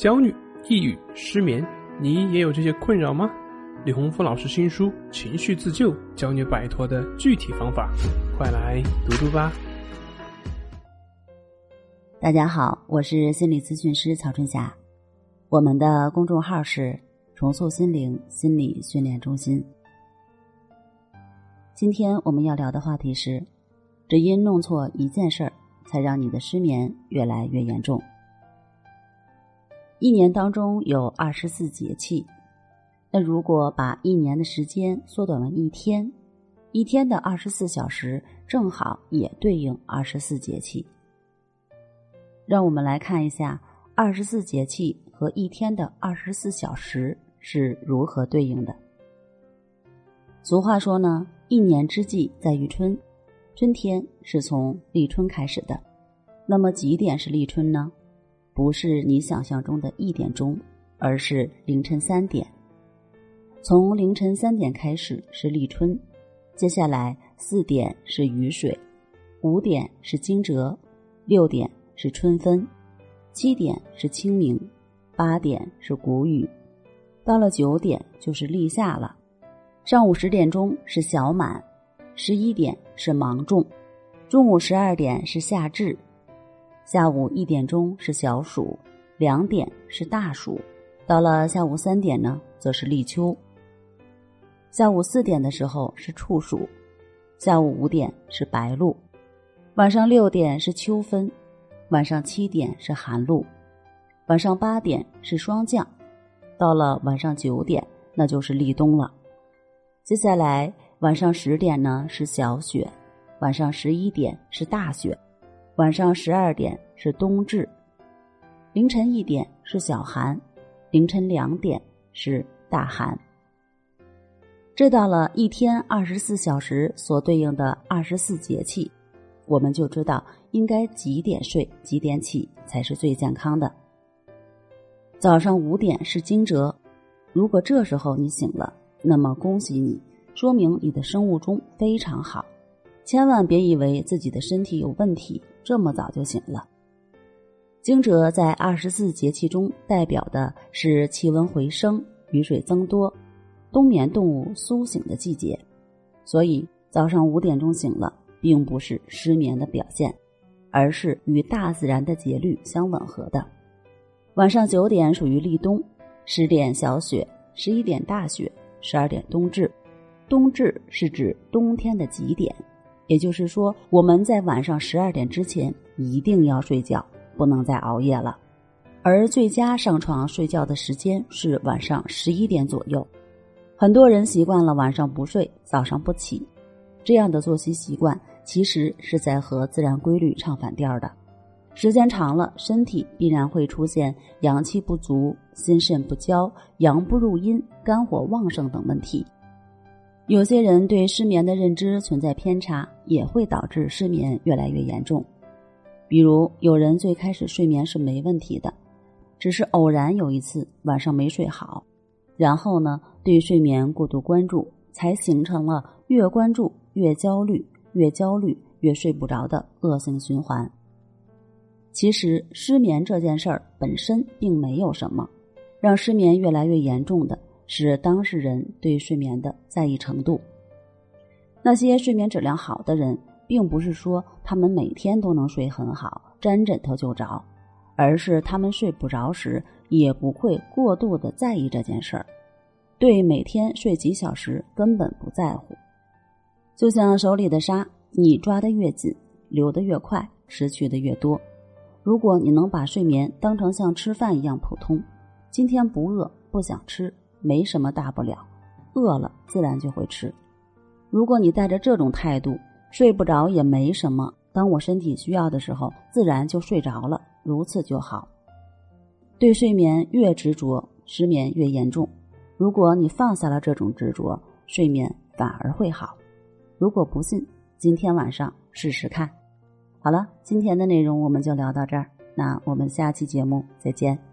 焦虑、抑郁、失眠，你也有这些困扰吗？李洪福老师新书《情绪自救》教你摆脱的具体方法，快来读读吧。大家好，我是心理咨询师曹春霞，我们的公众号是“重塑心灵心理训练中心”。今天我们要聊的话题是：只因弄错一件事儿，才让你的失眠越来越严重。一年当中有二十四节气，那如果把一年的时间缩短为一天，一天的二十四小时正好也对应二十四节气。让我们来看一下二十四节气和一天的二十四小时是如何对应的。俗话说呢，一年之计在于春，春天是从立春开始的。那么几点是立春呢？不是你想象中的一点钟，而是凌晨三点。从凌晨三点开始是立春，接下来四点是雨水，五点是惊蛰，六点是春分，七点是清明，八点是谷雨，到了九点就是立夏了。上午十点钟是小满，十一点是芒种，中午十二点是夏至。下午一点钟是小暑，两点是大暑，到了下午三点呢，则是立秋。下午四点的时候是处暑，下午五点是白露，晚上六点是秋分，晚上七点是寒露，晚上八点是霜降，到了晚上九点那就是立冬了。接下来晚上十点呢是小雪，晚上十一点是大雪。晚上十二点是冬至，凌晨一点是小寒，凌晨两点是大寒。知道了一天二十四小时所对应的二十四节气，我们就知道应该几点睡、几点起才是最健康的。早上五点是惊蛰，如果这时候你醒了，那么恭喜你，说明你的生物钟非常好。千万别以为自己的身体有问题，这么早就醒了。惊蛰在二十四节气中代表的是气温回升、雨水增多、冬眠动物苏醒的季节，所以早上五点钟醒了，并不是失眠的表现，而是与大自然的节律相吻合的。晚上九点属于立冬，十点小雪，十一点大雪，十二点冬至。冬至是指冬天的极点。也就是说，我们在晚上十二点之前一定要睡觉，不能再熬夜了。而最佳上床睡觉的时间是晚上十一点左右。很多人习惯了晚上不睡，早上不起，这样的作息习惯其实是在和自然规律唱反调的。时间长了，身体必然会出现阳气不足、心肾不交、阳不入阴、肝火旺盛等问题。有些人对失眠的认知存在偏差，也会导致失眠越来越严重。比如，有人最开始睡眠是没问题的，只是偶然有一次晚上没睡好，然后呢，对睡眠过度关注，才形成了越关注越焦虑，越焦虑越睡不着的恶性循环。其实，失眠这件事儿本身并没有什么，让失眠越来越严重的。是当事人对睡眠的在意程度。那些睡眠质量好的人，并不是说他们每天都能睡很好，沾枕头就着，而是他们睡不着时也不会过度的在意这件事儿，对每天睡几小时根本不在乎。就像手里的沙，你抓得越紧，流得越快，失去的越多。如果你能把睡眠当成像吃饭一样普通，今天不饿，不想吃。没什么大不了，饿了自然就会吃。如果你带着这种态度，睡不着也没什么。当我身体需要的时候，自然就睡着了，如此就好。对睡眠越执着，失眠越严重。如果你放下了这种执着，睡眠反而会好。如果不信，今天晚上试试看。好了，今天的内容我们就聊到这儿，那我们下期节目再见。